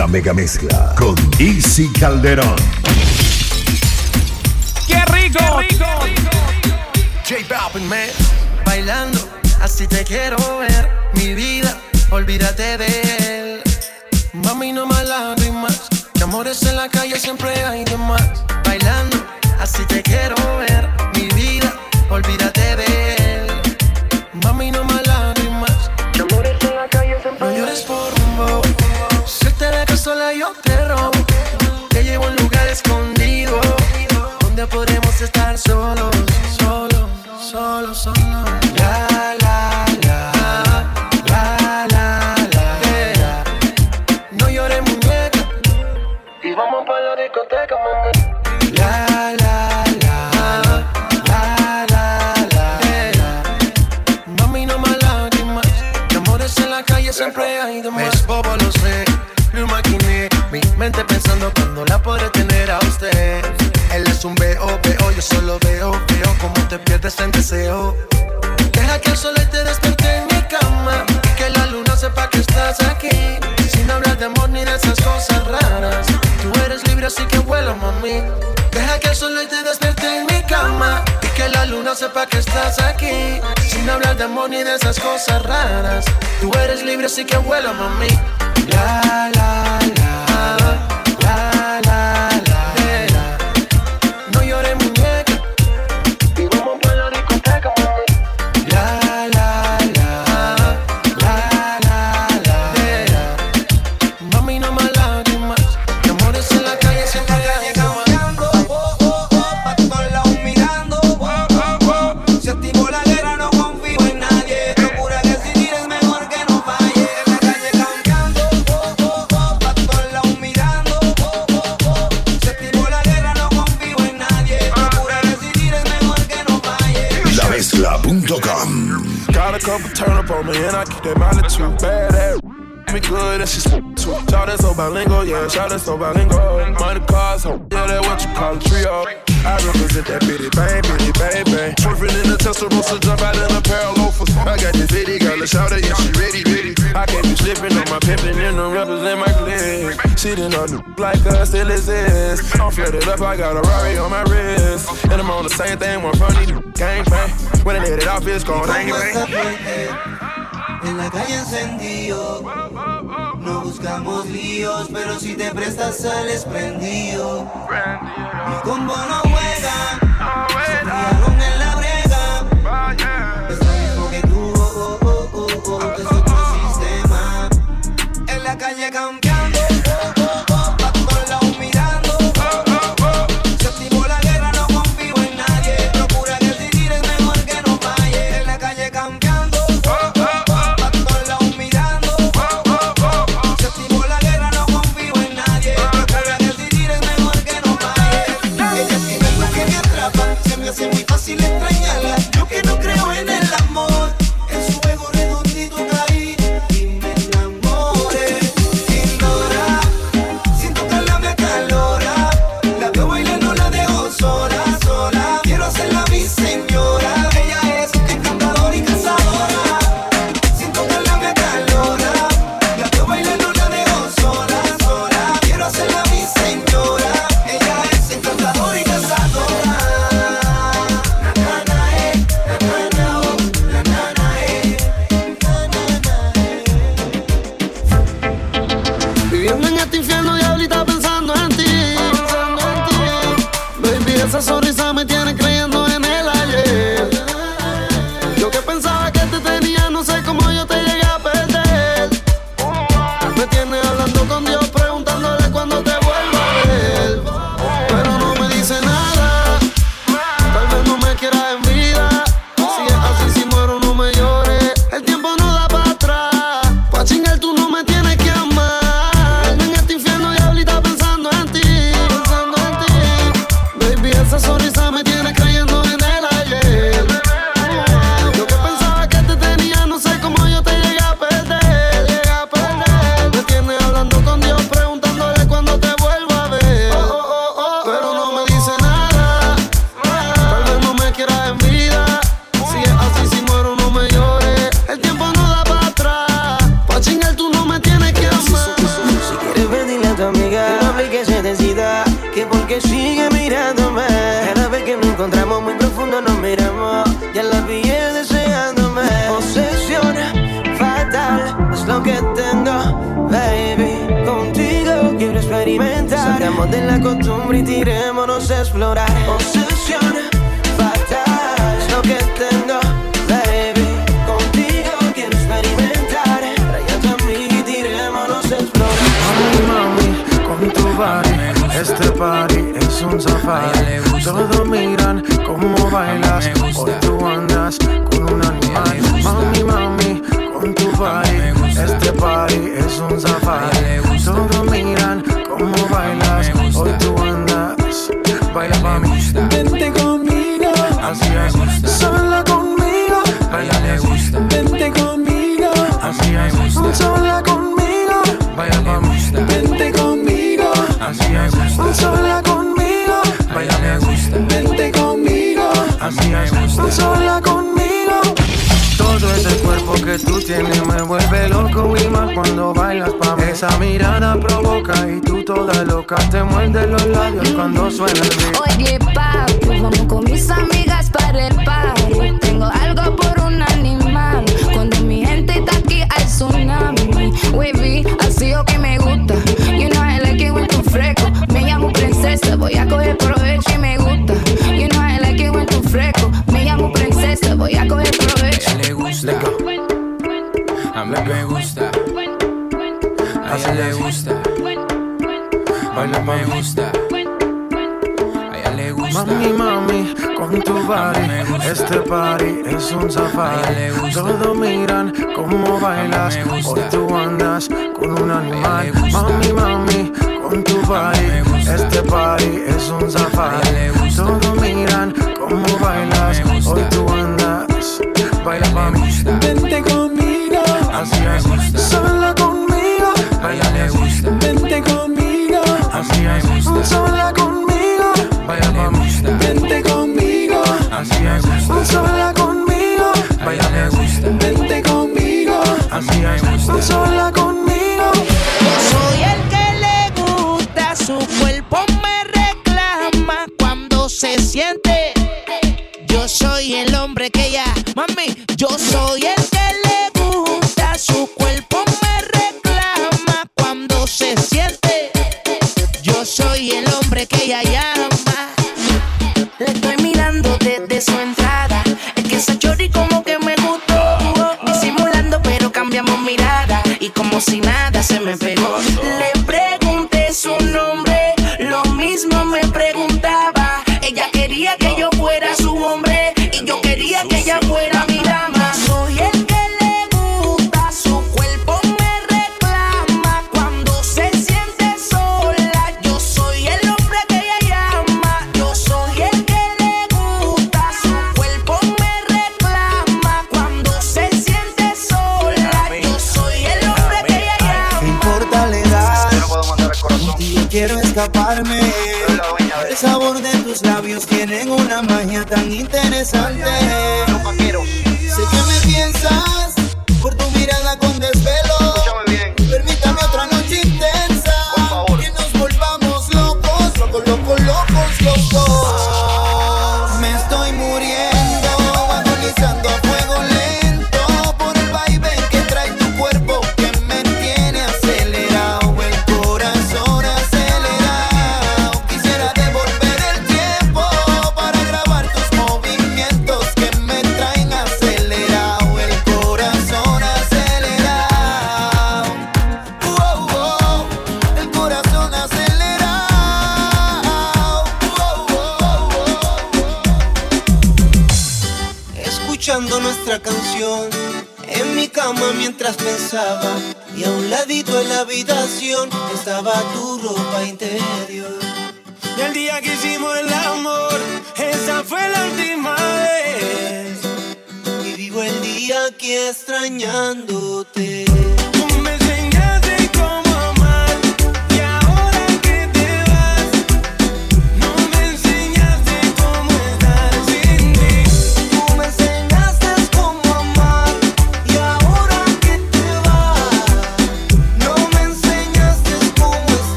La mega mezcla con Easy Calderón. ¡Qué rico! J Balvin, man. Bailando, así te quiero ver. Mi vida, olvídate de él. Mami, no más lágrimas. Que amores en la calle siempre hay de más. Bailando, así te quiero ver. Mi vida, olvídate de él. Sola, yo te robo. Te llevo a un lugar escondido. Donde podremos estar solos, pensando cuando la podré tener a usted. Él es un veo, veo. Yo solo veo, veo como te pierdes en deseo. Deja que el sol te despierte en mi cama. Y que la luna sepa que estás aquí. Sin hablar de amor ni de esas cosas raras. Tú eres libre, así que vuela, mami. Deja que el sol te despierte en mi cama. Y que la luna sepa que estás aquí. Sin hablar de amor ni de esas cosas raras. Tú eres libre, así que vuela, mami. La, la, la. La, and I keep that mileage too bad. That me good and she smoke too. Shout that so bilingual, yeah, shout that so bilingual. Money cars, ho, yeah, that what you call a trio. I represent that bitty bang, bitty bang, bang. Swerving in the Testarossa, jump out in a pair of loafers. I got this bitty girl, shout it, yeah, she ready, ready. I can't be slipping on my pimpin' and them represent my clique. She didn't know like us still exists. I'm flooded up, I got a Rari on my wrist. And I'm on the same thing, one funny gang bang. When I hit it off, it's going bang, bang. En la calle encendido, no buscamos líos, pero si te prestas sales prendido. Mi combo no juega, se criaron en la yo soy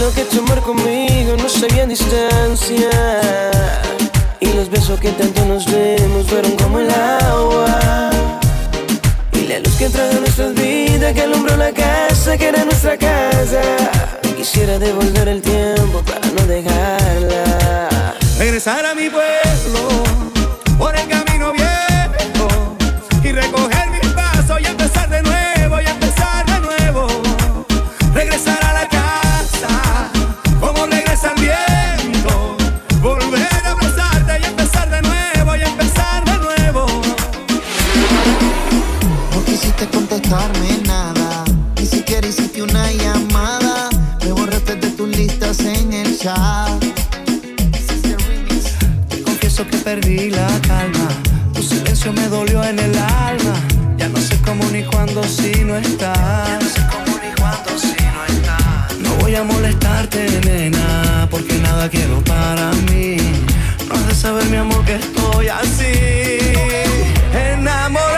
lo que tomar conmigo no sabían distancia. Y los besos que tanto nos dimos fueron como el agua. Y la luz que entró de nuestras vidas, que alumbró la casa, que era nuestra casa. Quisiera devolver el tiempo para no dejarla. Regresar a mi pueblo por el camino viejo. hacerte una llamada. Me borraste de tus listas en el chat. Te confieso que perdí la calma. Tu silencio me dolió en el alma. Ya no sé cómo ni cuándo si no estás. no sé cómo ni cuándo si no estás. No voy a molestarte, nena, porque nada quiero para mí. No has de saber, mi amor, que estoy así. Enamorado.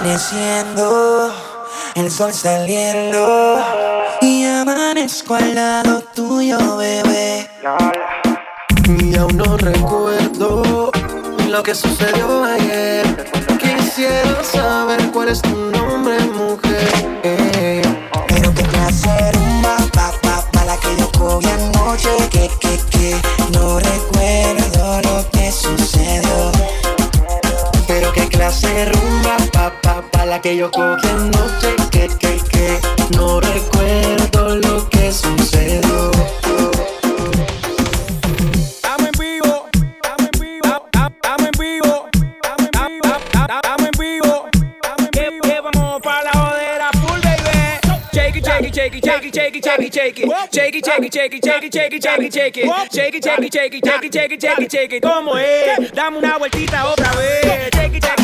amaneciendo, el sol saliendo. Y amanezco al lado tuyo, bebé. Y aún no recuerdo lo que sucedió ayer. Quisiera saber cuál es tu nombre, mujer. Pero qué placer Aquello cogiéndose, que, que, que. No recuerdo lo que sucedió. shake it, shake it, shake it, shake it, shake it, shake it, shake it, shake it, shake it, shake it, shake it, shake it, shake it, shake it, shake it, ¿Cómo es? Dame una vueltita otra vez. Shake it, shake it.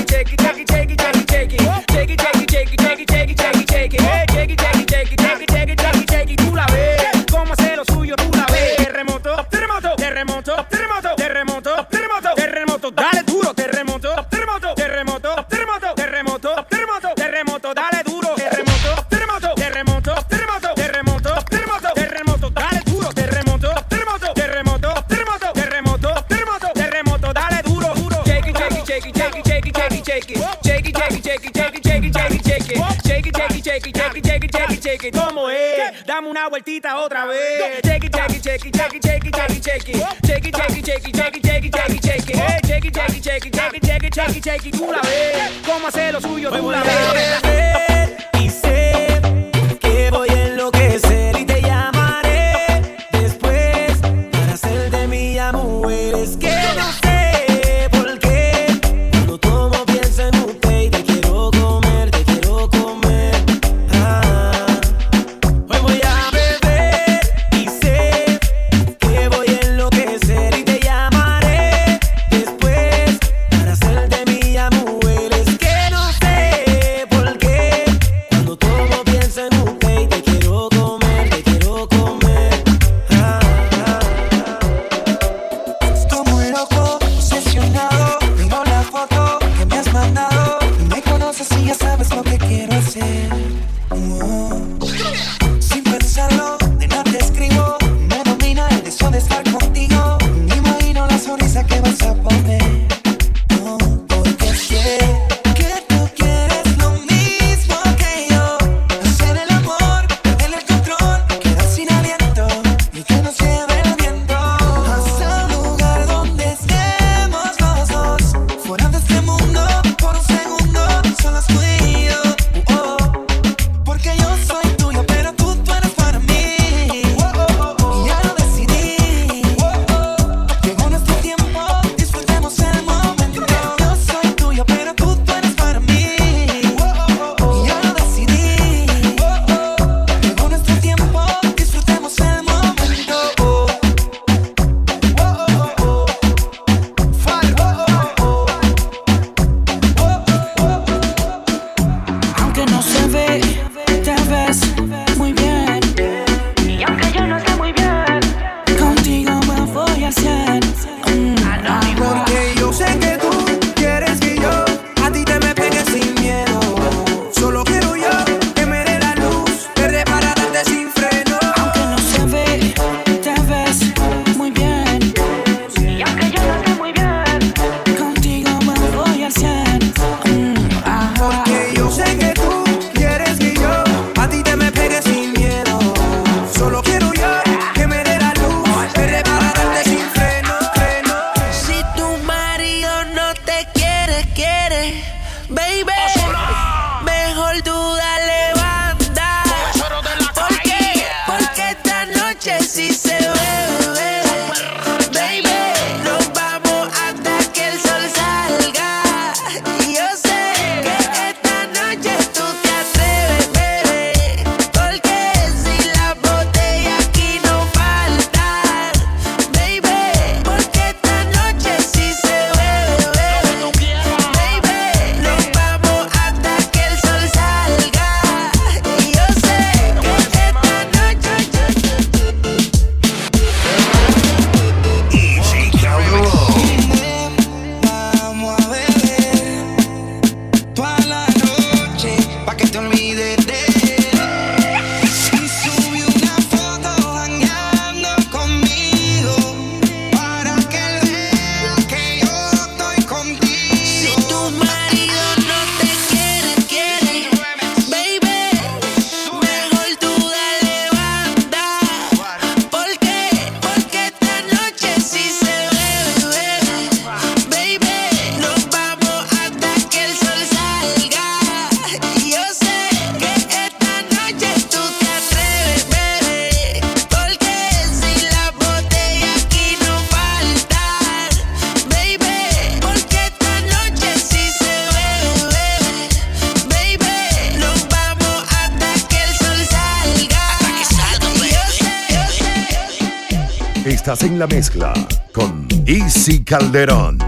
Estás en la mezcla con Easy Calderón.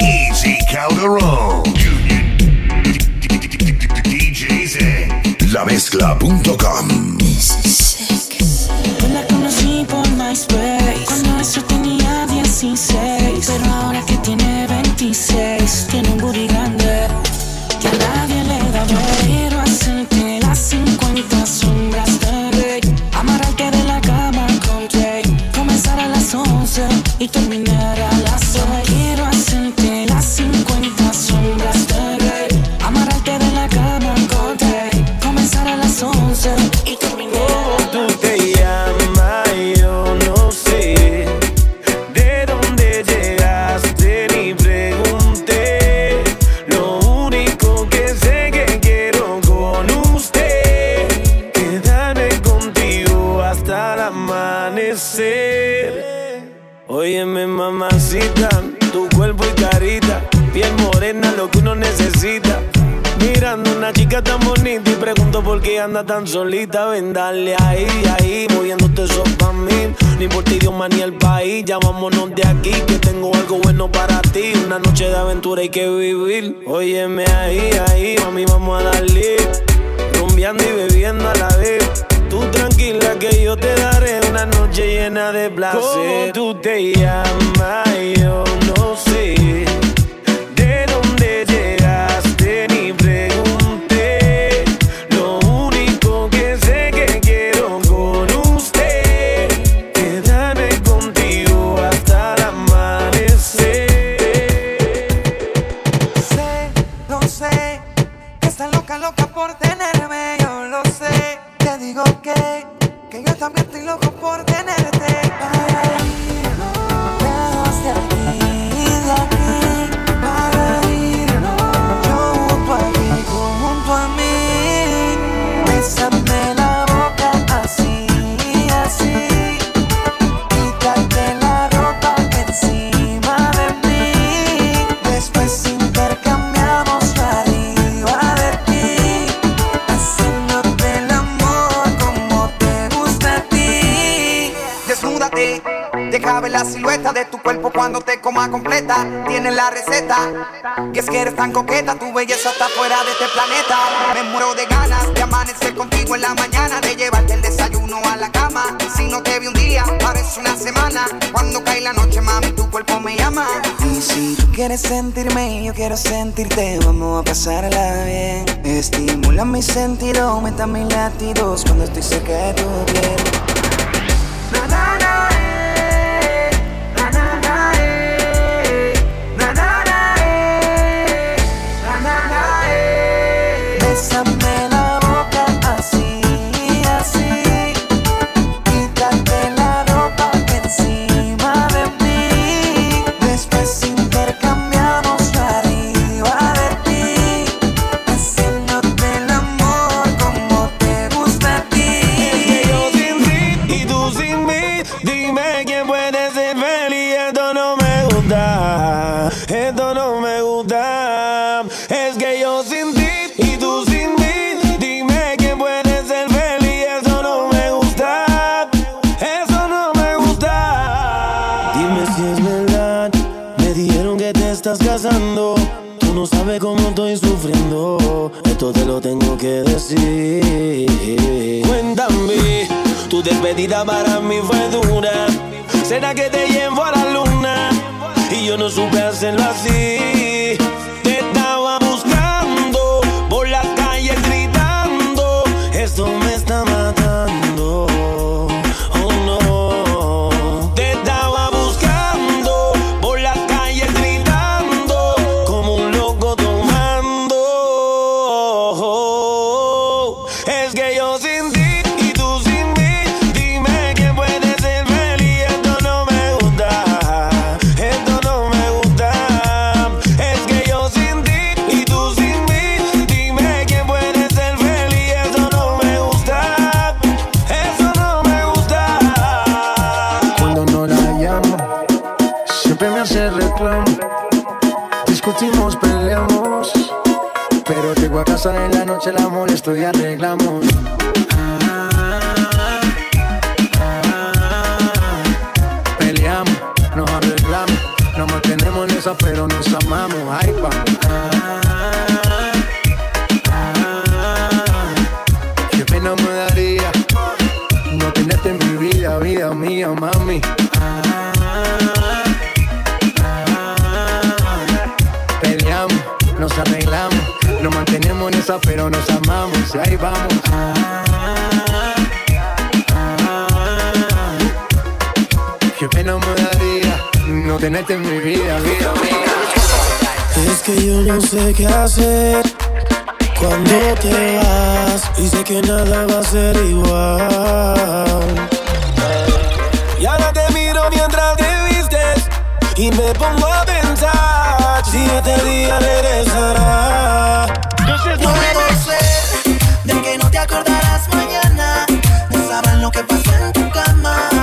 Easy Calderón. Lamezcla.com. Yo la conocí por MySpace Cuando eso tenía 16 Pero ahora que tiene 26 Tiene un booty grande Que a nadie le da ver Quiero hacerte las 50 sombras anda tan solita. Ven, dale ahí, ahí, moviéndote eso pa' mí. Por ti, más ni el país. Ya vámonos de aquí, que tengo algo bueno para ti. Una noche de aventura hay que vivir. Óyeme ahí, ahí, mami, vamos a darle. Rumbeando y bebiendo a la vez. Tú tranquila que yo te daré una noche llena de placer. ¿Cómo tú te llamas? Yo no sé. También estoy loco por tenerte. La silueta de tu cuerpo cuando te coma completa. Tienes la receta, que es que eres tan coqueta, tu belleza está fuera de este planeta. Me muero de ganas de amanecer contigo en la mañana, de llevarte el desayuno a la cama. Si no te vi un día, parece una semana. Cuando cae la noche, mami, tu cuerpo me llama. Y si tú quieres sentirme, yo quiero sentirte, vamos a pasarla bien. Estimula mi sentido, aumenta mis latidos cuando estoy cerca de tu piel. mirando. Tú no sabes cómo estoy sufriendo. Esto te lo tengo que decir. Cuéntame, tu despedida para mí fue dura. ¿Será que te llevo a la luna? Y yo no supe hacerlo así. esto y arreglamos pero nos amamos y ahí vamos. Ah, ah, Qué pena me no tenerte en mi vida, vida mía. Es que yo no sé qué hacer cuando te vas y sé que nada va a ser igual. Y ahora te miro mientras te vistes y me pongo a pensar si este día regresarás. Puede ser de que no te acordarás mañana. No sabrán lo que pasó en tu cama.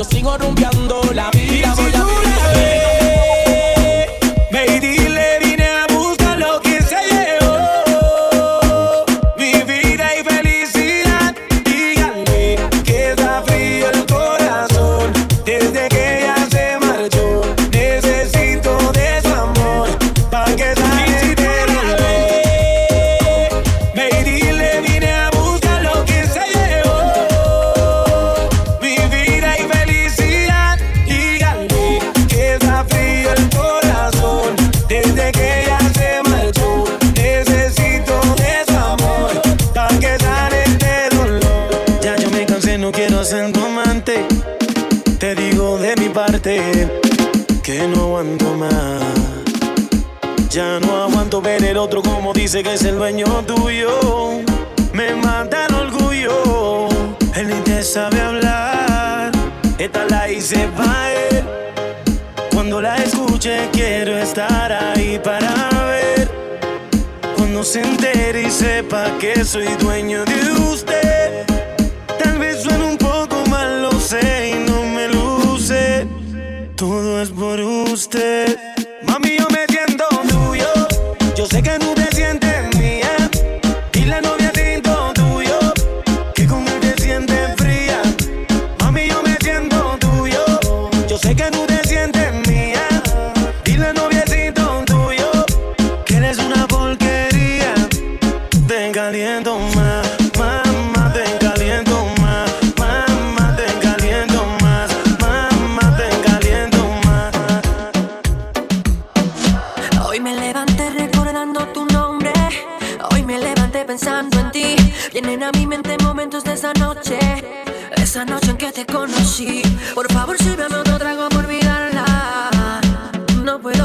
yo sigo rumbeando la vida voy a El otro como dice que es el dueño tuyo. Me mata el orgullo, él ni te sabe hablar. Esta la hice para él. Cuando la escuche, quiero estar ahí para ver. Cuando se entere y sepa que soy dueño de usted. Tal vez suene un poco mal, lo sé y no me luce. Todo es por usted. Mami, yo me siento tuyo. Yo sé que no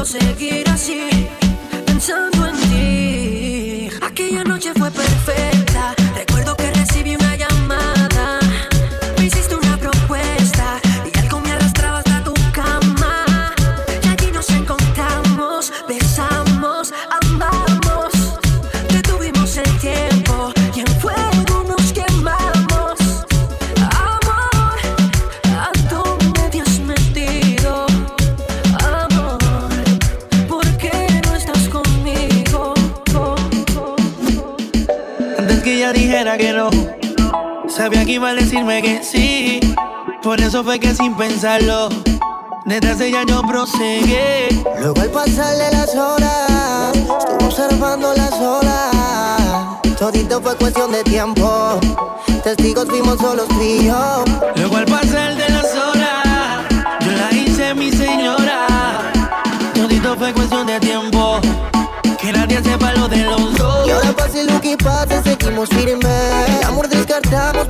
seguir así, pensando que sí. Por eso fue que sin pensarlo, detrás de ella yo proseguí. Luego al pasar de las horas, estuve observando las olas. Todito fue cuestión de tiempo. Testigos fuimos solos tú y yo. Luego al pasar de las horas, yo la hice mi señora. Todito fue cuestión de tiempo, que nadie sepa lo de los dos. Y ahora pase lo que pase, seguimos firmes. El amor descartamos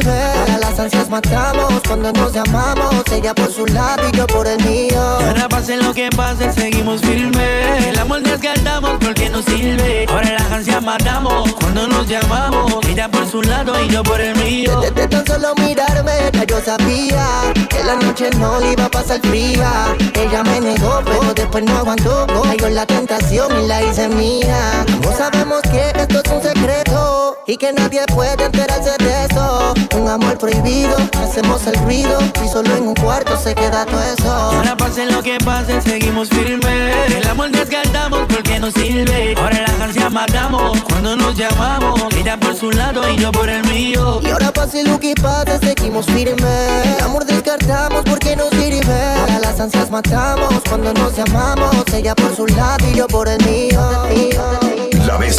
porque nos matamos cuando nos llamamos. Ella por su lado y yo por el mío. Ahora pase lo que pase, seguimos firmes. El amor descartamos porque nos sirve. Ahora las ansias matamos cuando nos llamamos. Ella por su lado y yo por el mío. Desde tan solo mirarme, ya yo sabía que la noche no le iba a pasar fría. Ella me negó, pero después no aguantó. Cayó la tentación y la hice mía. No sabemos que esto es un secreto y que nadie puede enterarse de eso. Un amor prohibido, hacemos el ruido y solo en un cuarto se queda todo eso. Ahora pase lo que pase, seguimos firmes. El amor descartamos porque nos sirve. Ahora las ansias matamos cuando nos llamamos. Ella por su lado y yo por el mío. Y ahora pase lo que pase, seguimos firmes. El amor descartamos porque nos sirve. Ahora las ansias matamos cuando nos llamamos. Ella por su lado y yo por el mío. El día que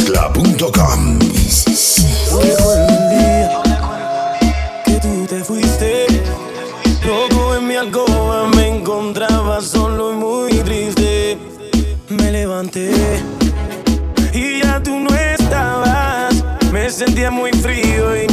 tú te fuiste. Loco en mi alcoba me encontraba solo y muy triste. Me levanté y ya tú no estabas. Me sentía muy frío y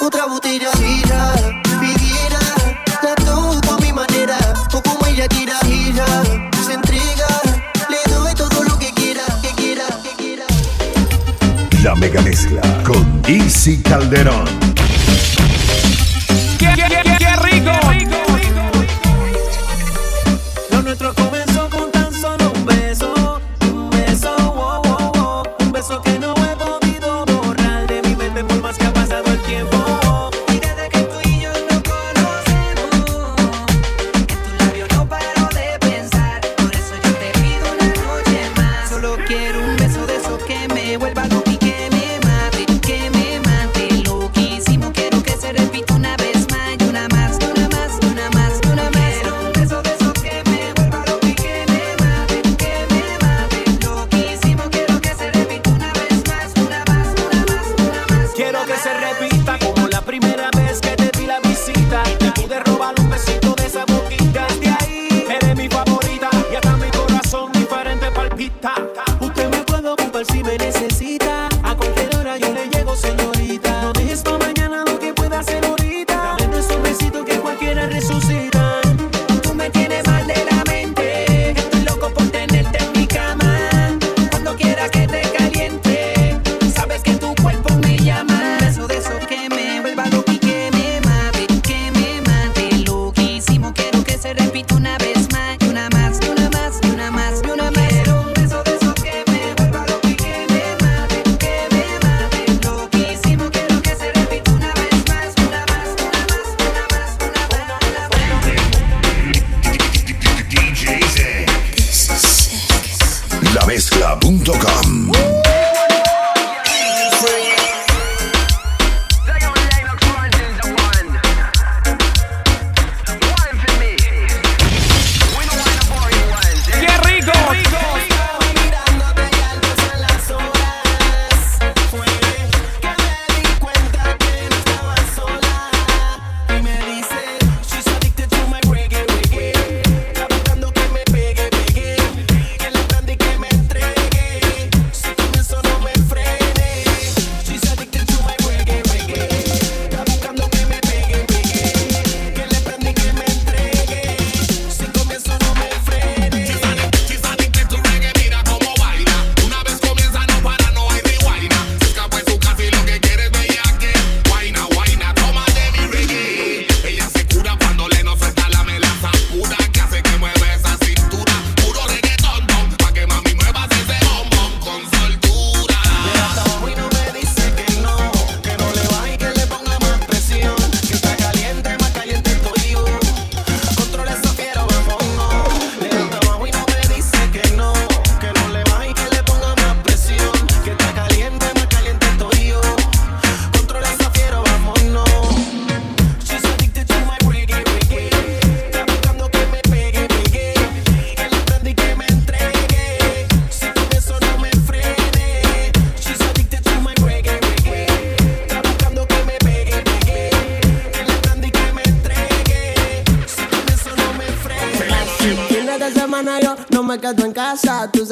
otra, botella. Tira, mi vida, la toco a mi manera, o como ella quiera. Tira, se entrega, le doy todo lo que quiera, que quiera, que quiera. La mega mezcla con Easy Calderón.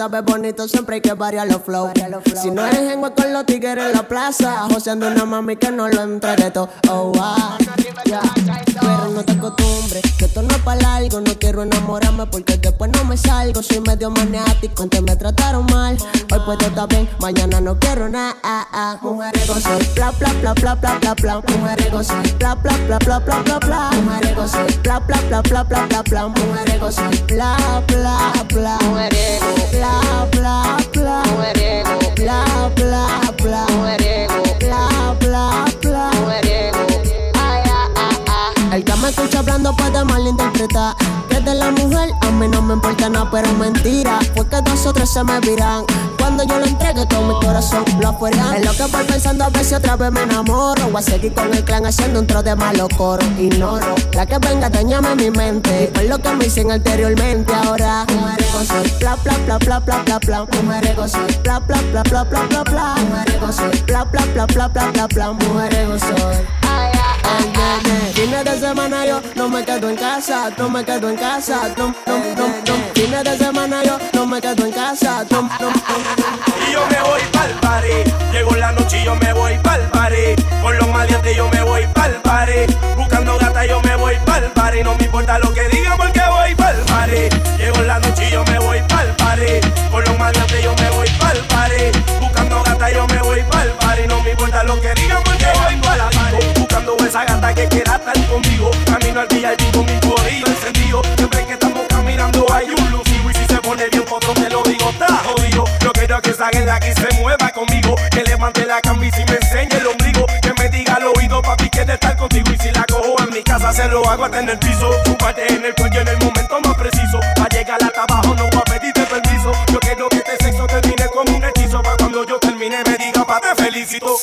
Sabes bonito, siempre hay que variar los flow. Si no es en con los tigres en la plaza, joseando una mami que no lo entregue todo. Oh, wow. Pero no te acostumbres, quiero enamorarme porque después no me salgo. Soy medio maniático, antes me trataron mal. Hoy puedo estar bien, mañana no quiero nada. Ah, ah. Mujeriego soy, bla bla bla bla bla bla bla. Mujeriego soy, bla bla bla bla bla bla bla. Mujeriego soy, bla bla bla bla bla bla bla. Mujeriego soy, bla bla bla. Mujeriego, bla bla bla. Mujeriego, bla bla bla. Mujeriego, bla bla bla. Me escucha hablando puede malinterpretar Que de la mujer a mí no me importa nada Pero mentira, fue que nosotros se me viran Cuando yo lo entregue todo mi corazón lo afuera Es lo que voy pensando a ver si otra vez me enamoro Voy a seguir con el clan haciendo un tro de malo coro Ignoro, la que venga dañame mi mente por lo que me dicen anteriormente Ahora, mujeriego soy Bla bla bla bla bla bla bla Mujeriego soy Bla bla bla bla bla bla bla Mujeriego soy Bla bla bla bla bla bla bla Fines de semana yo no me quedo en casa, no me quedo en casa, no, no, no, no. Fines de semana yo no me quedo en casa, no, no, no. Y yo me voy pa'l party. Llego la noche y yo me voy pa'l party. Con los maleantes yo me voy pa'l party. Buscando gata yo me voy pa'l party. No me importa lo que digan porque voy pa'l party. Llego la noche y yo me voy pa'l party. Con los maleantes yo me estar conmigo. Camino al y vivo mi corillo encendido. Siempre que estamos caminando hay un lucido. Y si se pone bien potro, te lo digo, está jodido. Yo quiero que salga de aquí se mueva conmigo. Que levante la camisa y me enseñe el ombligo. Que me diga al oído, papi, quiere estar contigo. Y si la cojo en mi casa, se lo hago hasta en el piso. Chúpate en el cuello en el momento más preciso. Pa' llegar felicito.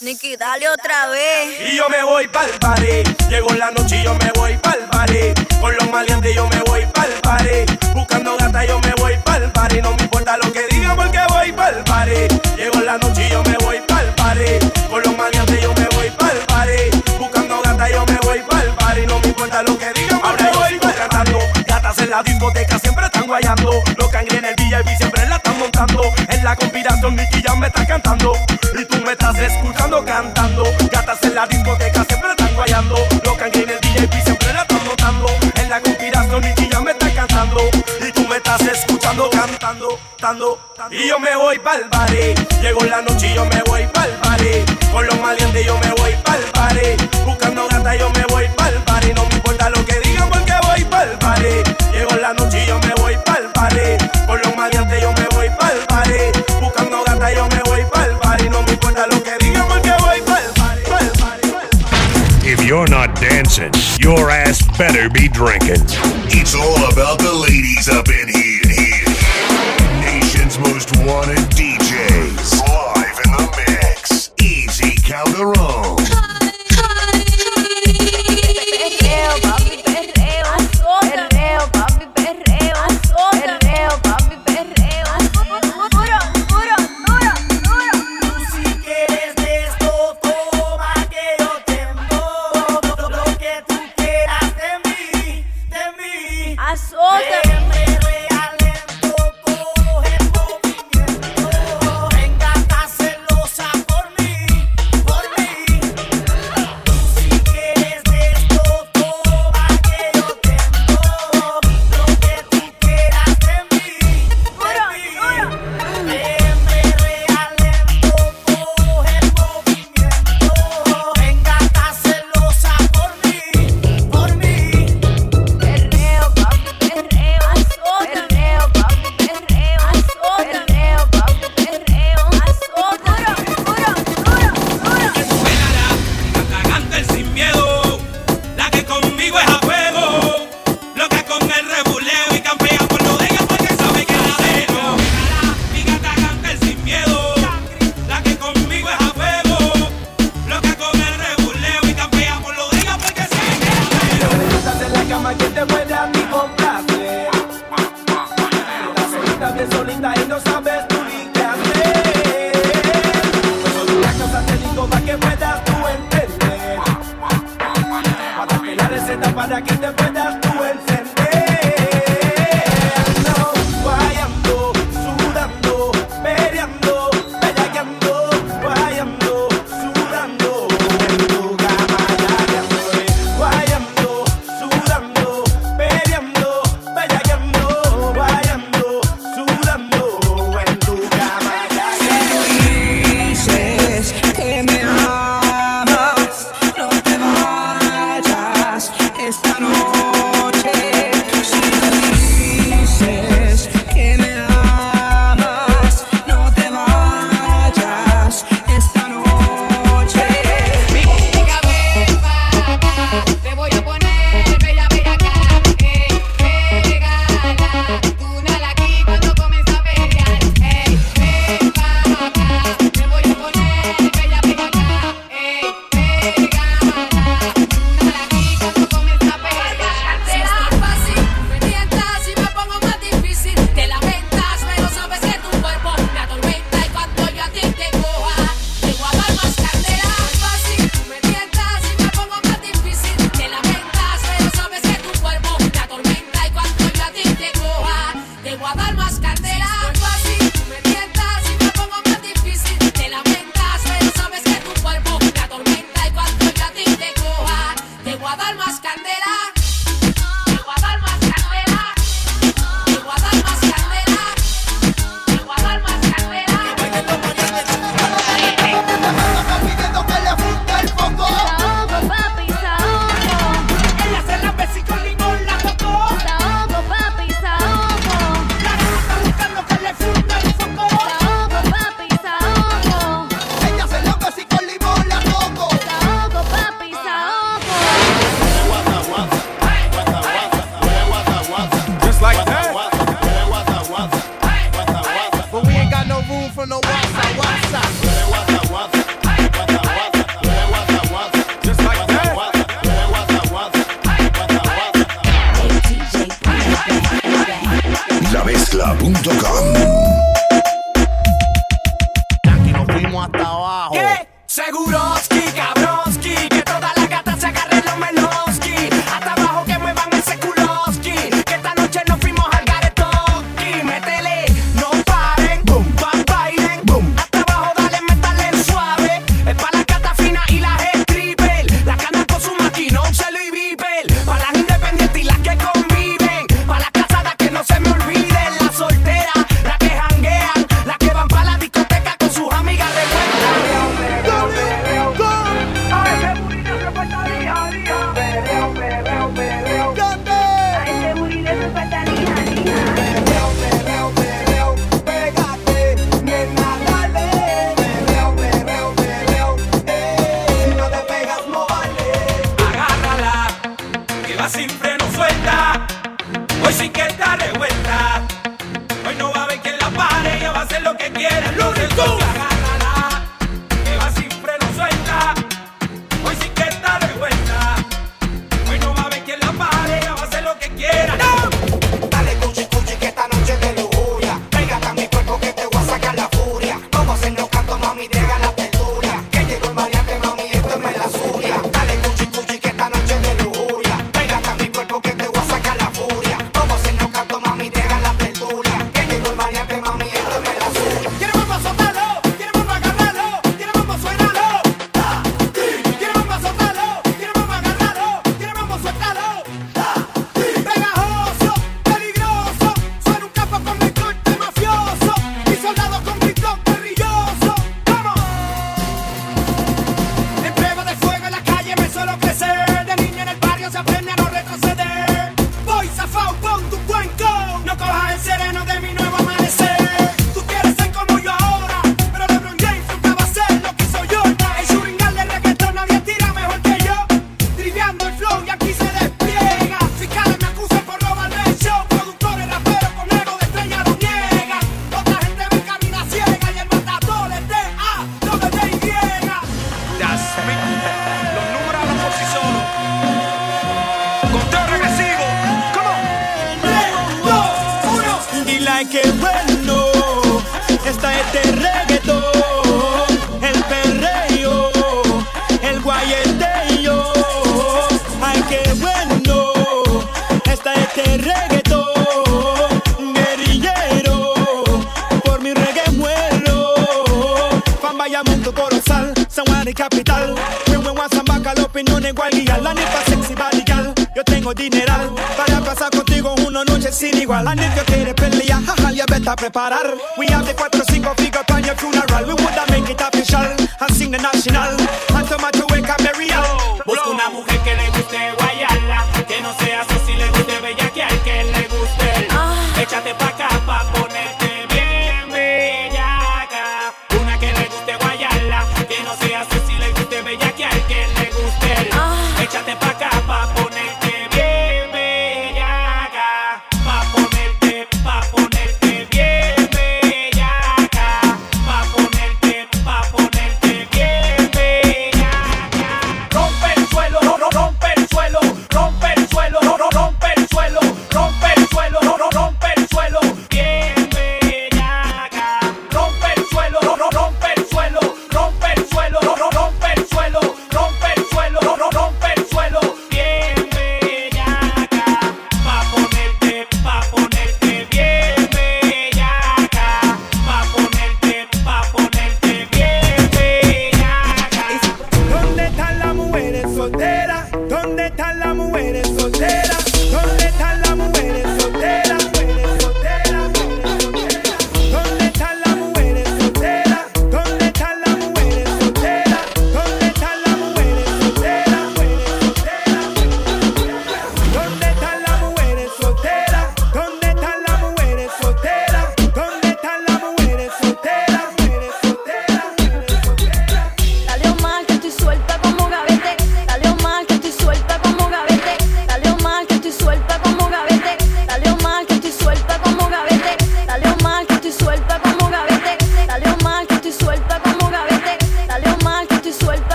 Nicky, dale otra vez. Y yo me voy pa'l party. Llegó la noche y yo me voy pa'l party. Con los maleantes yo me voy pa'l party. Buscando gata yo me voy pa'l party. No me importa lo que digan porque voy pa'l party. Llegó la noche y yo me voy pa'l party. Con los maleantes yo me voy pa'l party. Buscando gata yo me voy pa'l party. No me importa lo que digan porque voy pa'l. Gatas en la discoteca siempre están guayando. Los cangri en el VIP siempre la están montando. En la conspiración Nicky ya me está cantando. Y tú me estás escuchando cantando. Gatas en la discoteca siempre están guayando. Los cangri en el VIP siempre la están montando. En la conspiración Nicky ya me está cantando. Y tú me estás escuchando cantando, dando. Y yo me voy pa'l party. Llegó la noche y yo me voy pa'l party. Con los maleantes yo me voy pa'l party. Buscando dancing, your ass better be drinking. It's all about the ladies up in here. here. Nation's most wanted DJs. Live in the mix. Easy Calderon.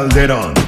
Calderón.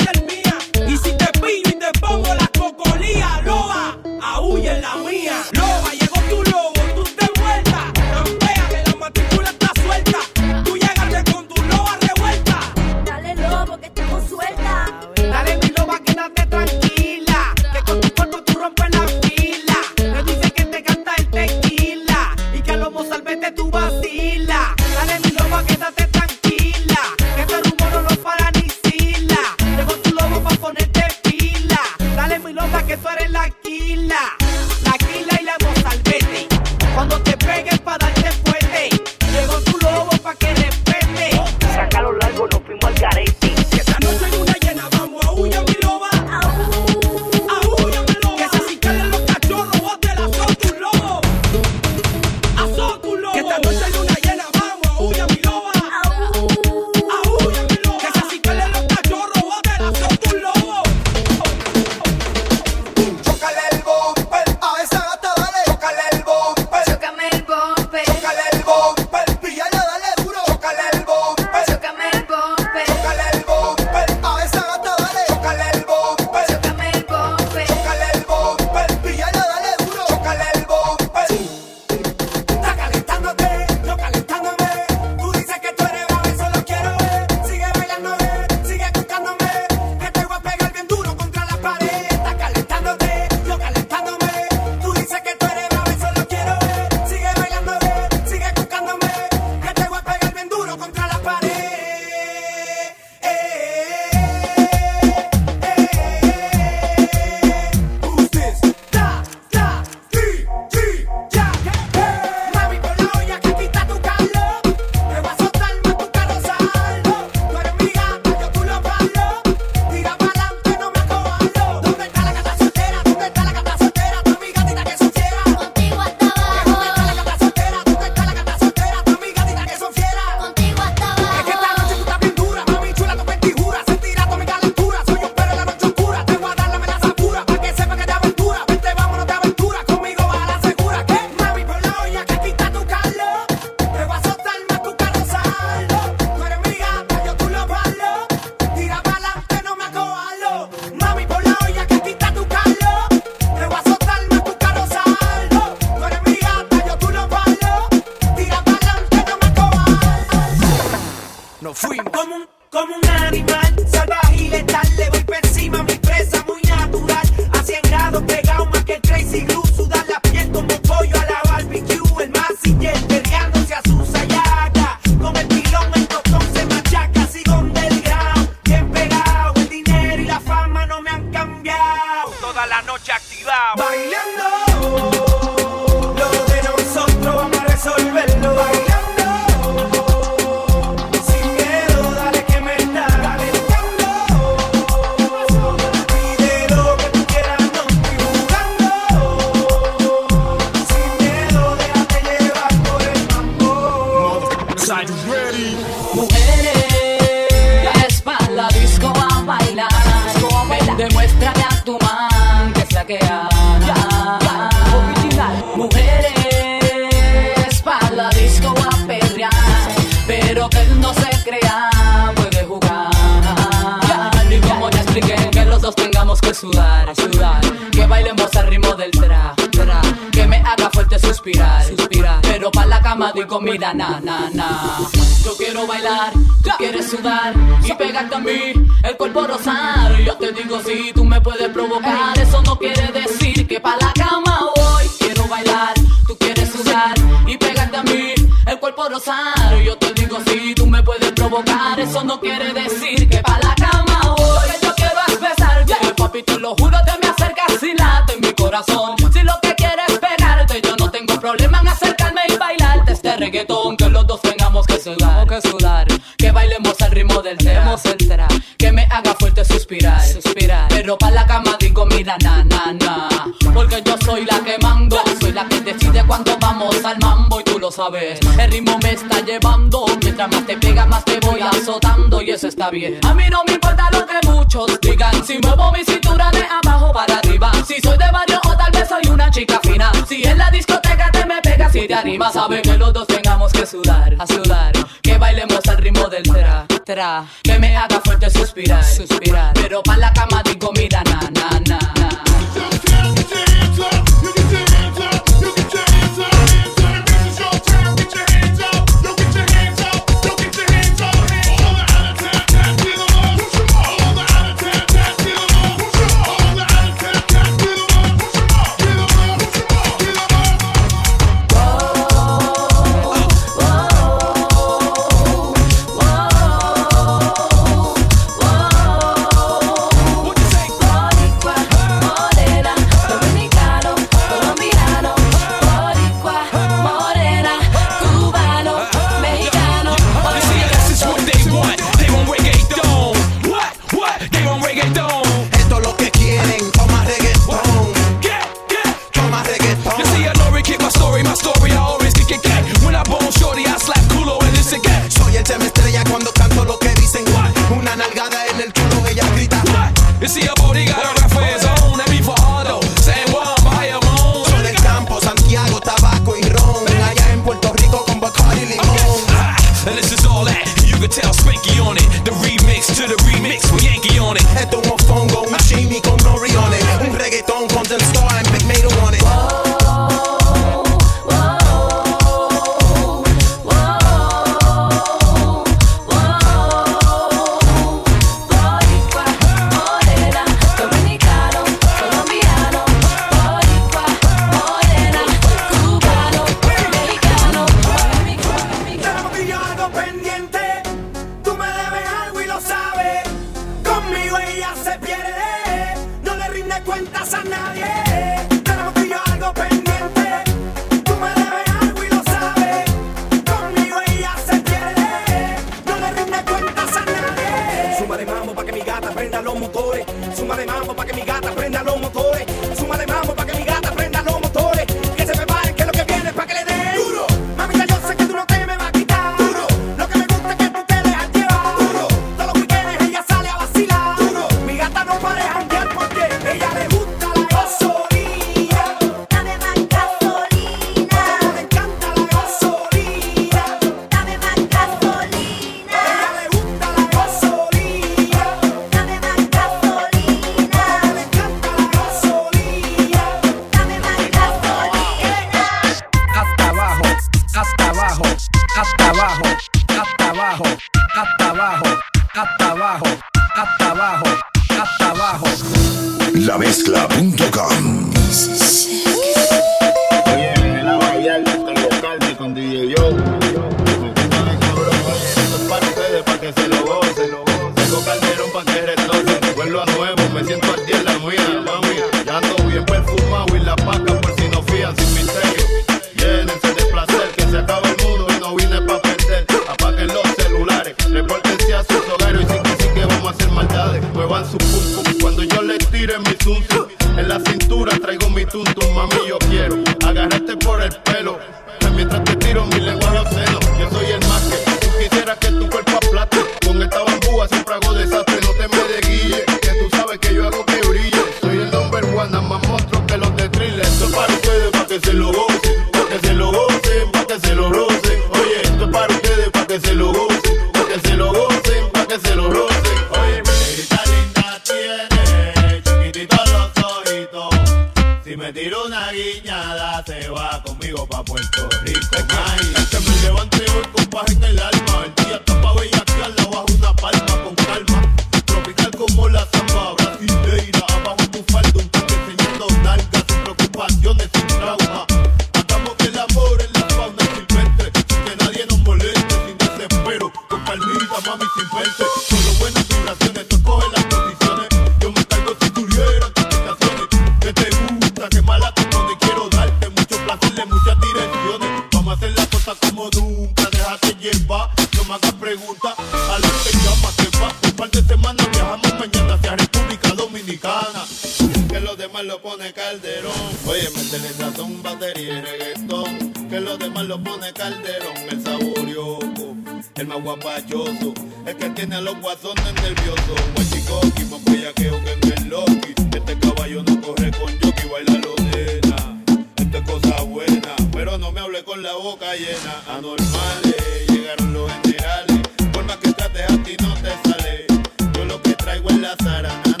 demás lo pone Calderón, el saborioco, el más guapachoso, el que tiene a los guasones nerviosos. Guachicoqui, más bellaqueo que en el Loki. Este caballo no corre con jockey, baila lodena. Esto es cosa buena, pero no me hable con la boca llena. Anormales, llegaron los generales. Por más que trates a ti no te sale. Yo lo que traigo es la zarana.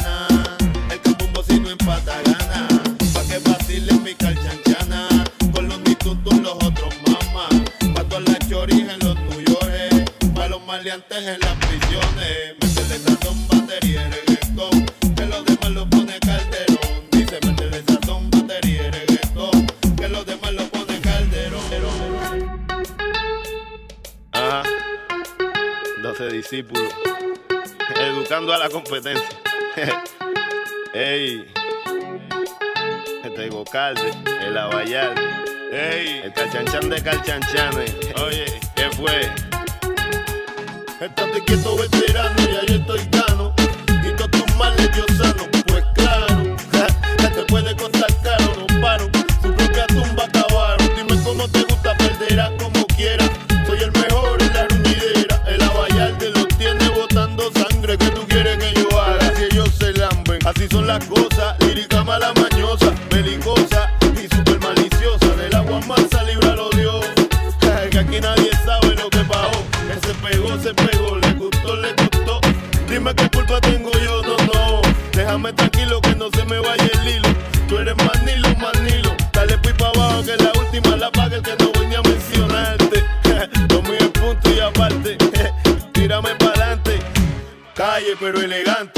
maleantes en las prisiones. Métele sazón, batería y reggaetón. Que los demás lo pone Calderón. Dice, métele sazón, batería y reggaetón. Que los demás lo pone Calderón. Ah, Ajá. 12 discípulos. Educando a la competencia. Ey. Este Gocalde, el Abayal. Ey. El Calchanchan de Calchanchanes. Oye, ¿qué fue? Estate quieto veterano, ya yo estoy gano. Y todos tus males yo sano. pero elegante.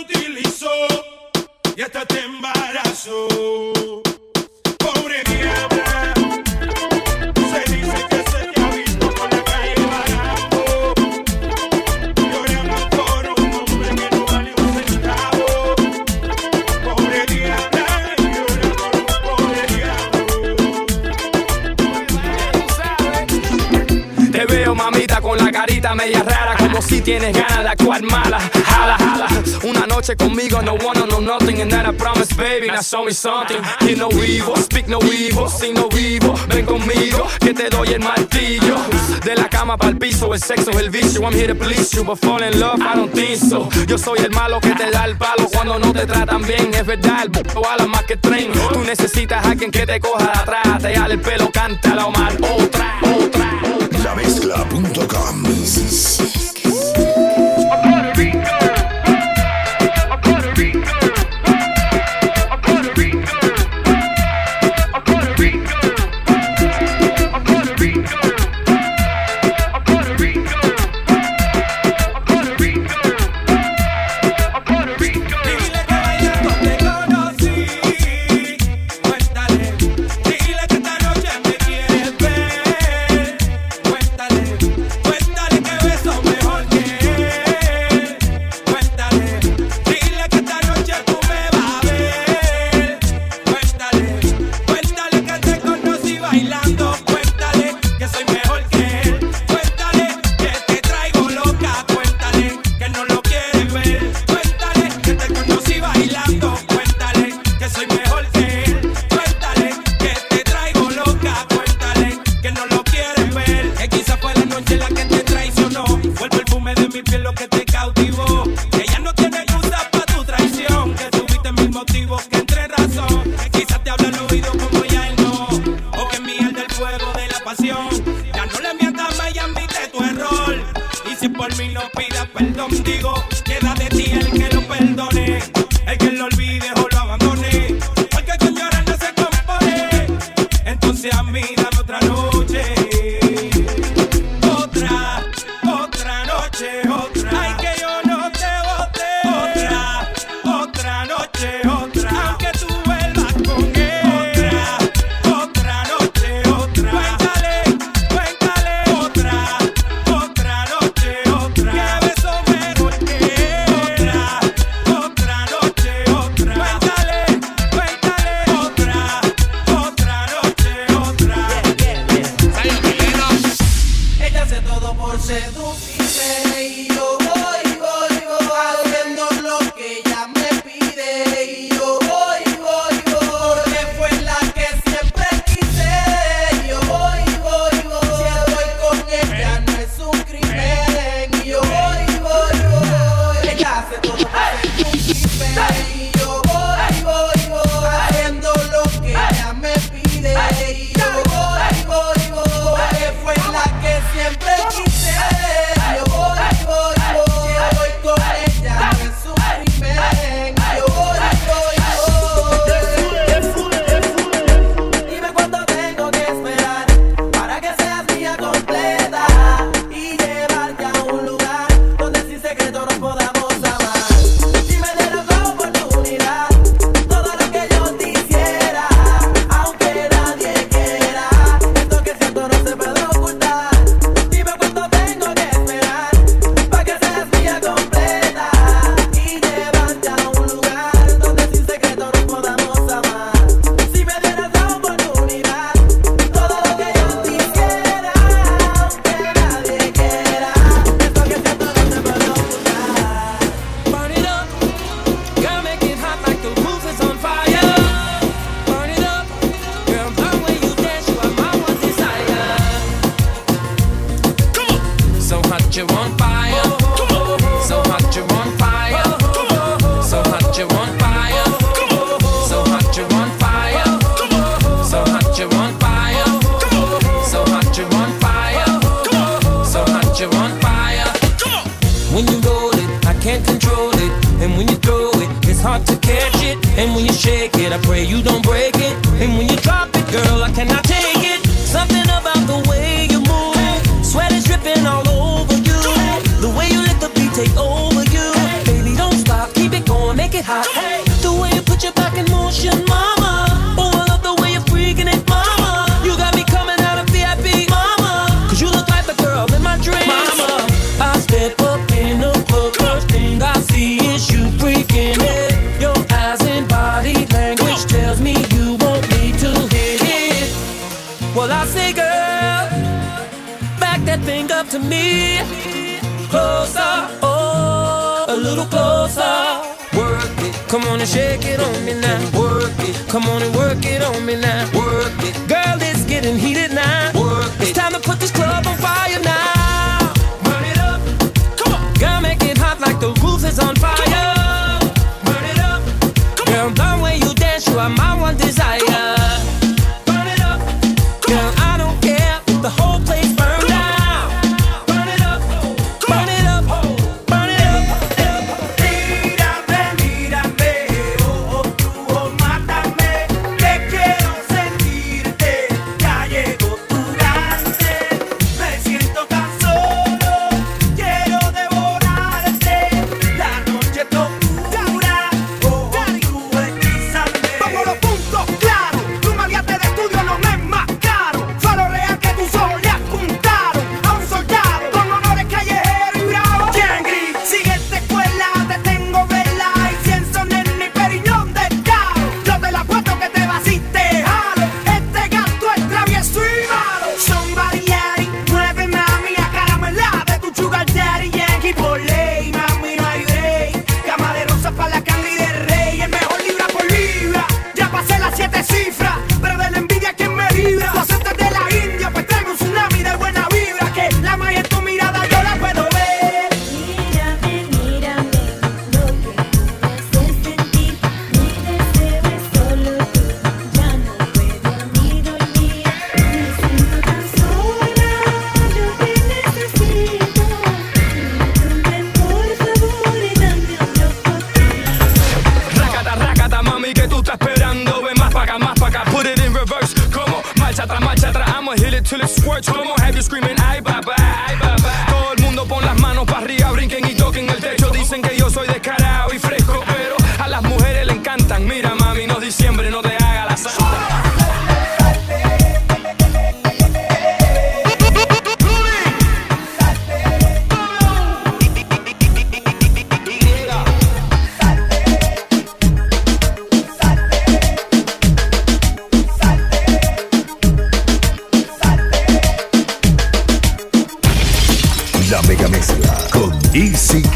utilizó y hasta te embarazó. Pobre diabla. Se dice que se te ha visto por la calle vagando. Llorando por un hombre que no vale un centavo. Pobre diabla, llorando por un pobre diablo. Te veo mamita con la carita media rara si tienes ganas de actuar mala, jala, jala. Una noche conmigo, no wanna no nothing. And that I promise, baby, now show me something. Hear no evil, speak no evil, sing no vivo, Ven conmigo, que te doy el martillo. De la cama para el piso, el sexo es el vicio. I'm here to please you, but fall in love, I don't think so. Yo soy el malo que te da el palo cuando no te tratan bien. Es verdad, el buco ala más que tren. Tú necesitas a alguien que te coja de atrás, te jale el pelo, cántala o mal. Otra, otra, otra. La mezcla.com.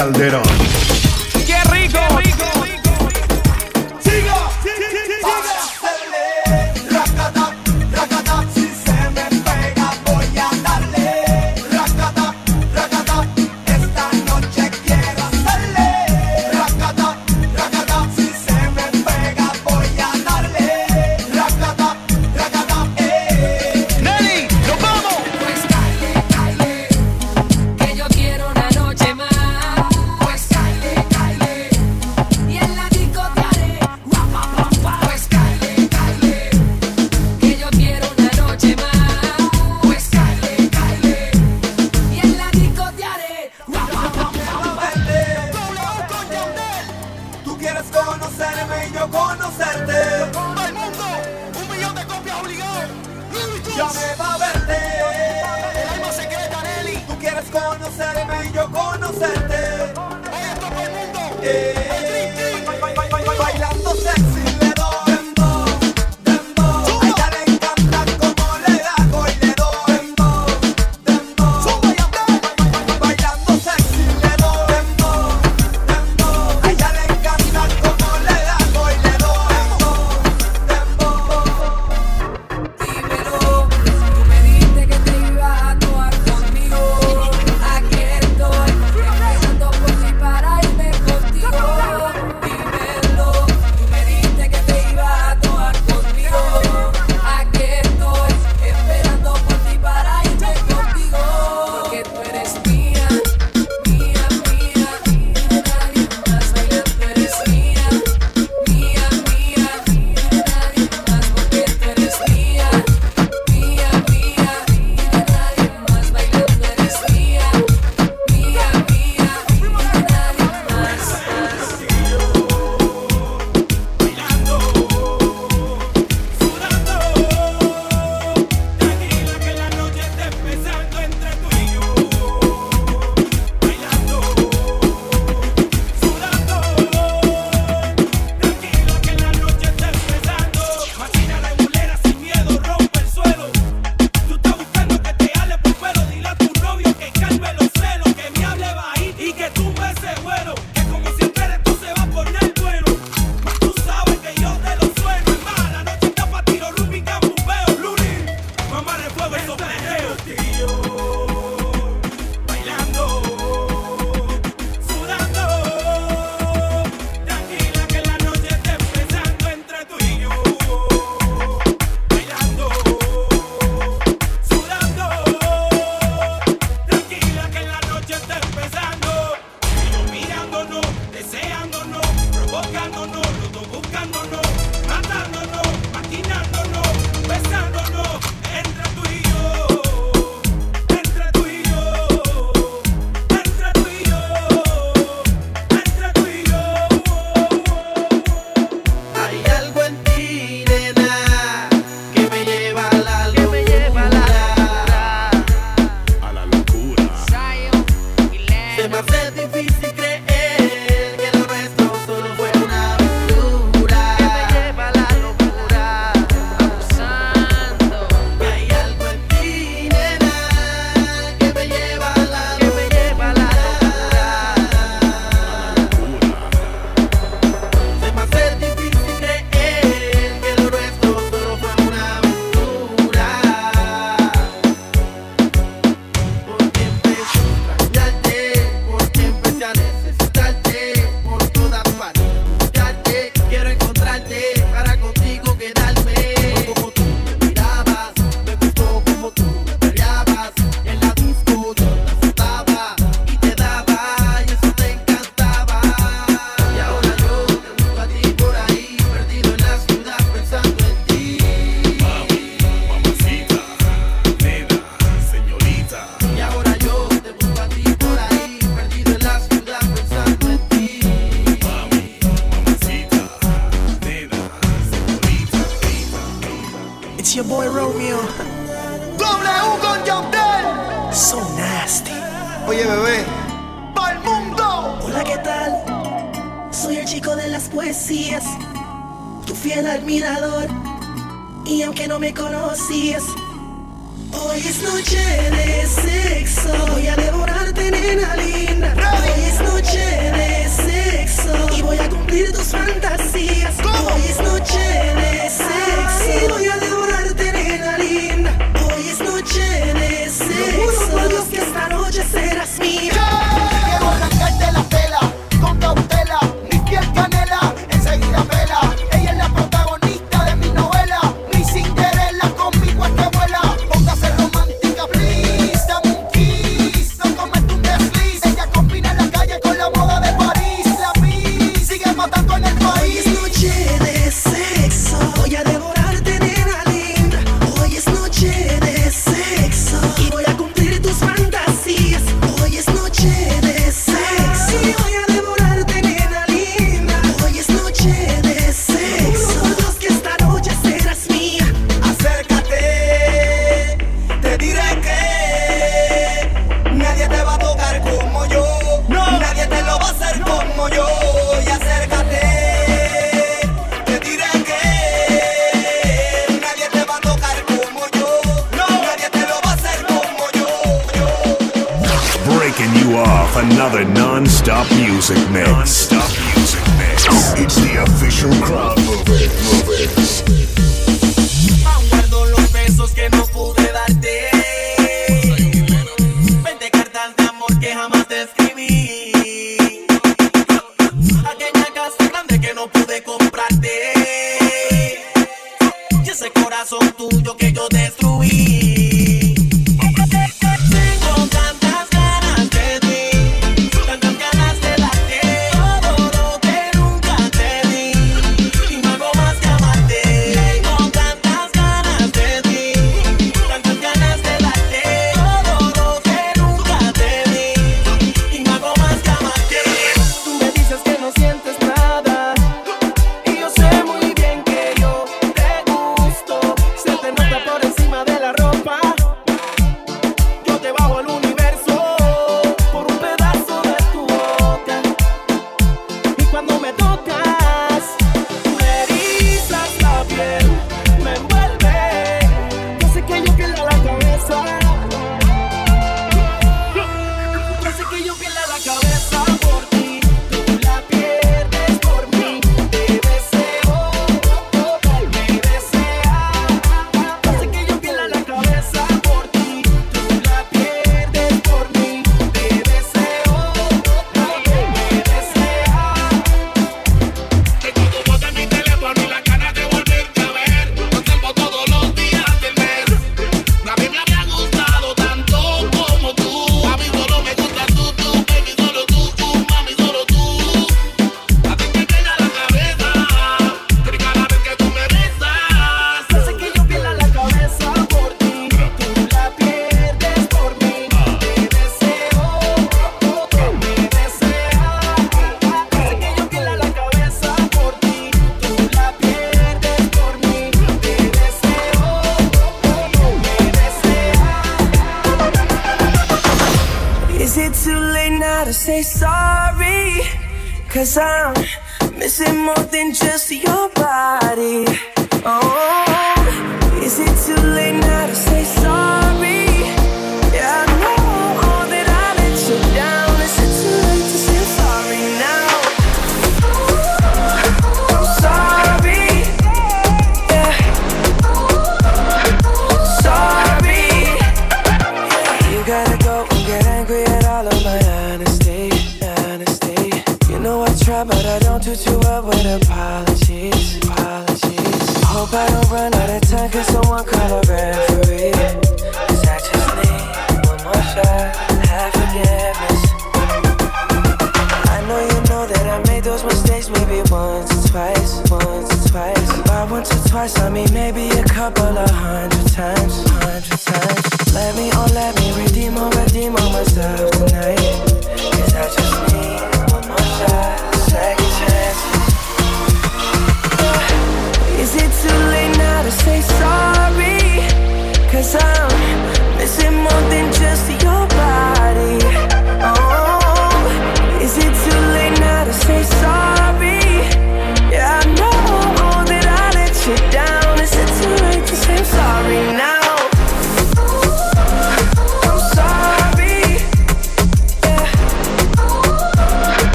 Calderón.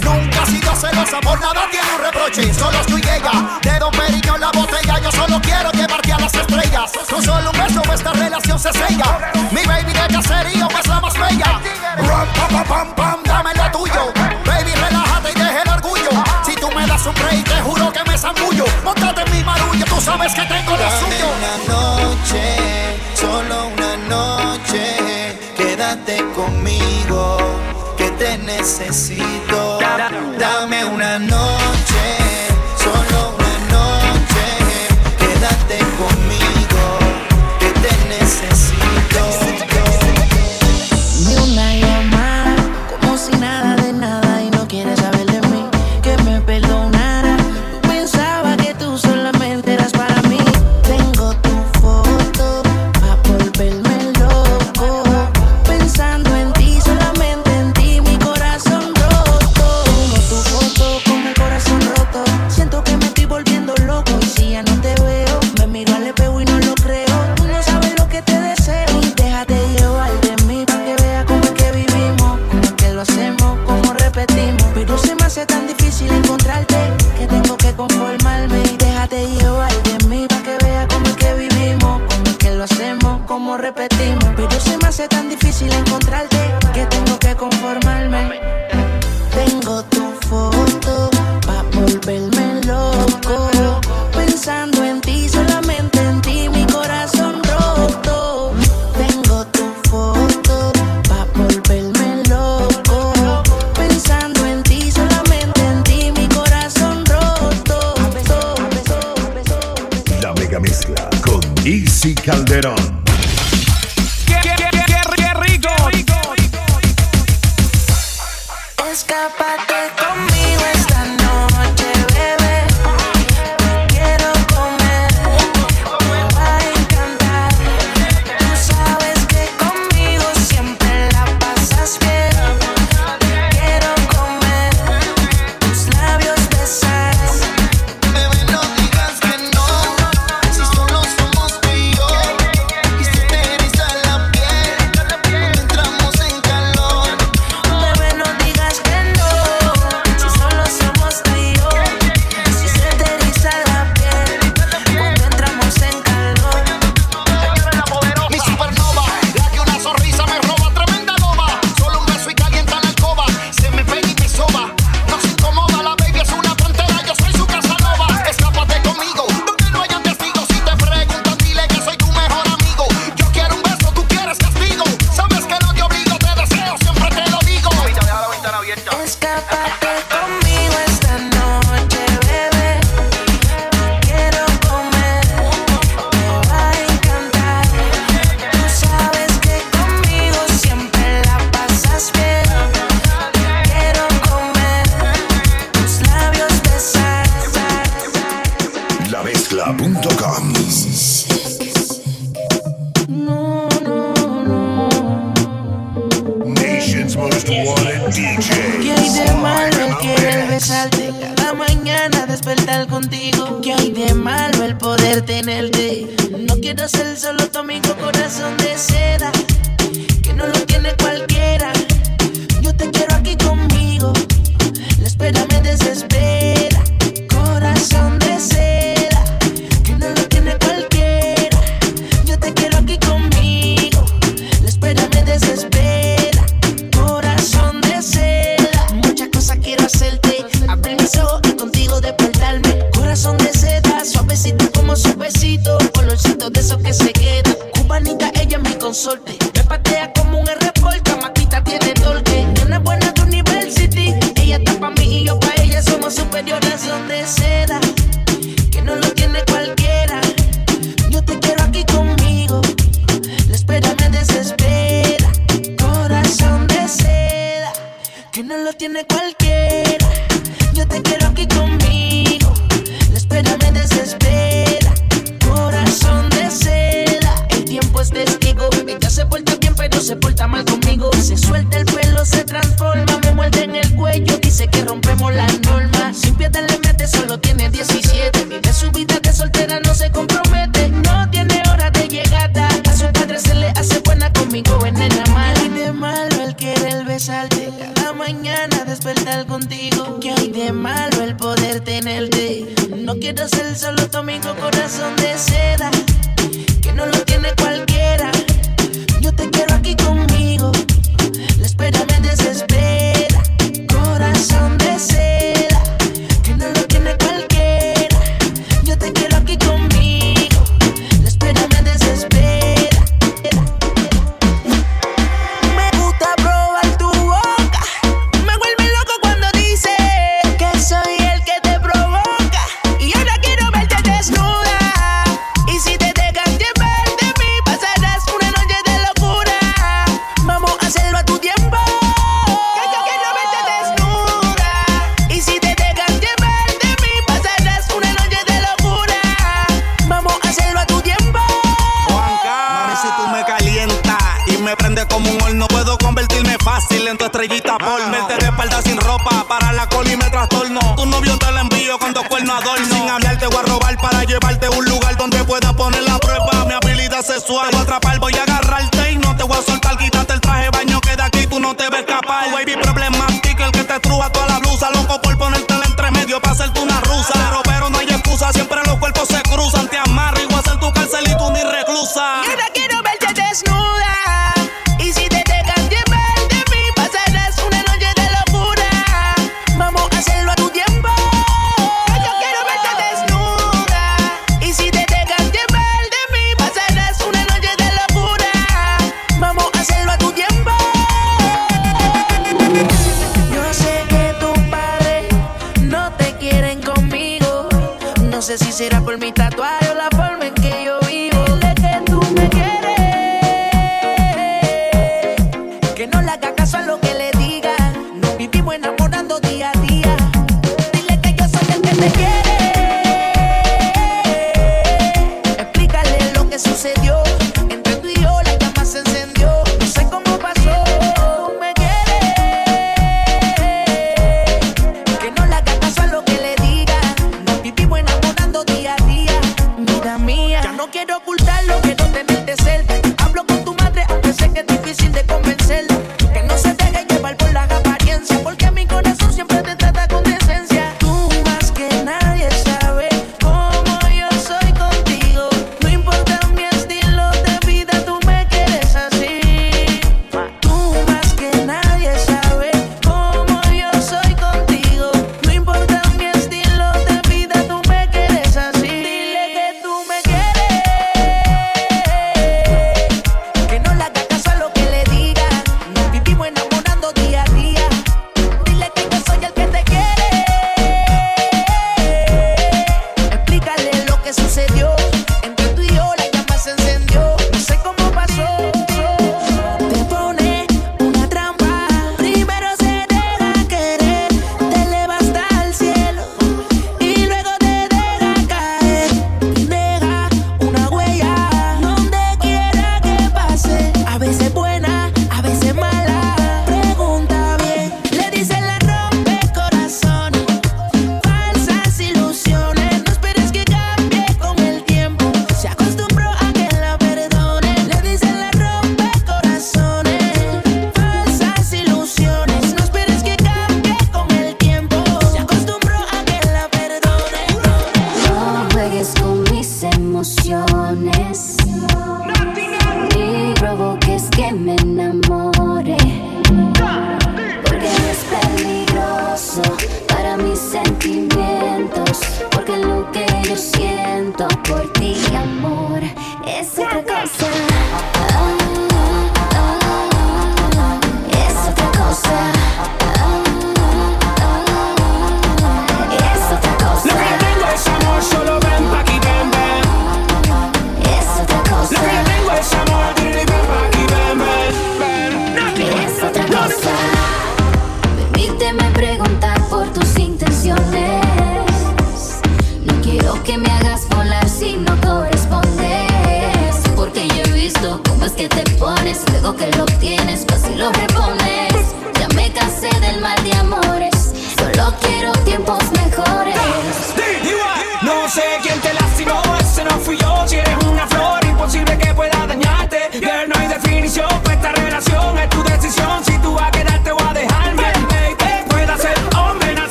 Nunca ha sido celosa, por nada tiene un reproche. Solo estoy ella, de Don Periño la botella. Yo solo quiero llevarte a las estrellas. Con solo un beso esta relación se sella. Mi baby de caserío es la más bella. Ram, pam, pam, pam, dame lo tuyo. Baby, relájate y deja el orgullo. Si tú me das un break, te juro que me zambullo. Montate en mi marullo, tú sabes que tengo lo suyo. Una noche, solo una noche. Quédate conmigo, que te necesito.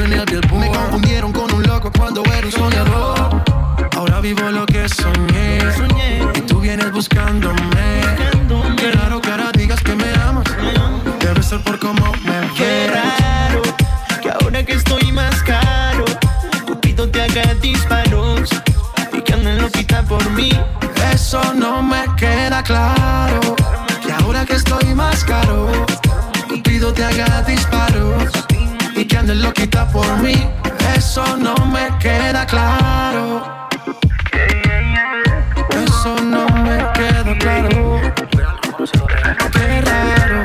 Ser el uno en el Billboard Me confundieron con un loco cuando era un soñador. Ahora vivo lo que soñé. Y tú vienes buscándome. Qué raro que ahora digas que me amas. Debe ser por cómo me Qué ves. raro que ahora que estoy más caro, Cupido te haga disparos y que anden loquita por mí. Eso no me queda claro. Que ahora que estoy más caro Pido te haga disparos que andes loquita por mí. Eso no me queda claro. Eso no me queda claro. Qué raro.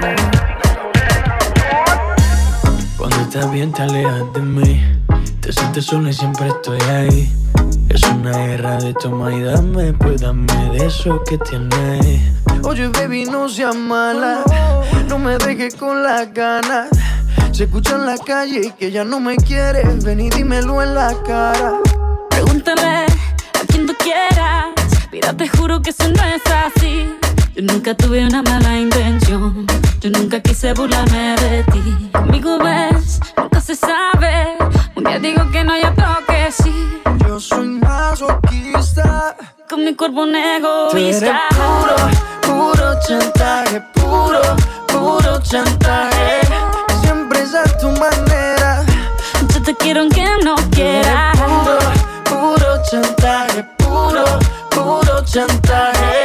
Cuando estás bien te alejas de mí. Te sientes sola y siempre estoy ahí. Es una guerra de toma y dame. Pues dame de eso que tienes. Oye baby no seas mala. No me dejes con las ganas Se escucha en la calle que ya no me quieres Ven y dímelo en la cara Pregúntale a quien tú quieras. Mira, te juro que eso no es así. Yo nunca tuve una mala intención. Yo nunca quise burlarme de ti. Conmigo ves, nunca se sabe. Un día digo que no, y otro que sí. Yo soy masoquista Con mi cuerpo un Tú eres egoísta. puro, puro chantaje, puro, puro chantaje. Siempre es a tu manera. Yo te quiero aunque no quieras. Puro, puro chantaje, puro, puro chantaje.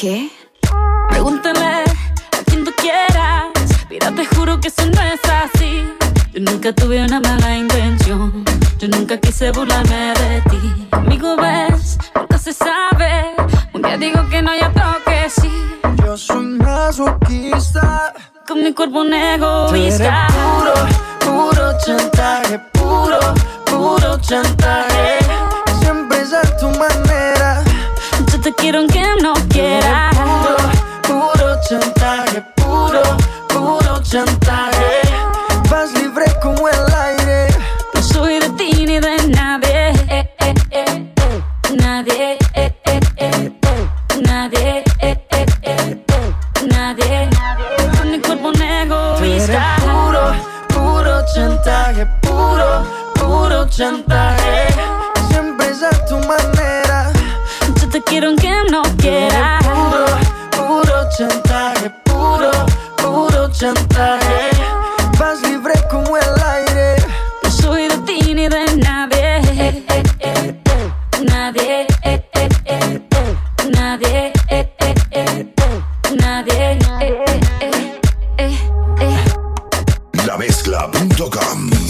¿Qué? Pregúntale a quien tú quieras. Mira, te juro que eso no es así. Yo nunca tuve una mala intención. Yo nunca quise burlarme de ti. Conmigo ves, nunca se sabe. Un día digo que no, y otro que sí. Yo soy masoquista. Con mi cuerpo un Tú eres egoísta. puro, puro chantaje, puro, puro chantaje. te quiero aunque no quiera. Puro, puro chantaje, puro, puro chantaje. Vas libre como el aire. No soy de ti ni de nadie. Eh, eh, eh, nadie, nadie, nadie. Con mi cuerpo negro egoísta. Puro, puro chantaje, puro, puro chantaje. Siempre es a tu manera te quiero aunque no quieras. Puro, puro chantaje, puro, puro chantaje. Vas libre como el aire. No soy de ti ni de nadie. Eh, eh, eh, nadie, nadie, nadie. La mezcla.com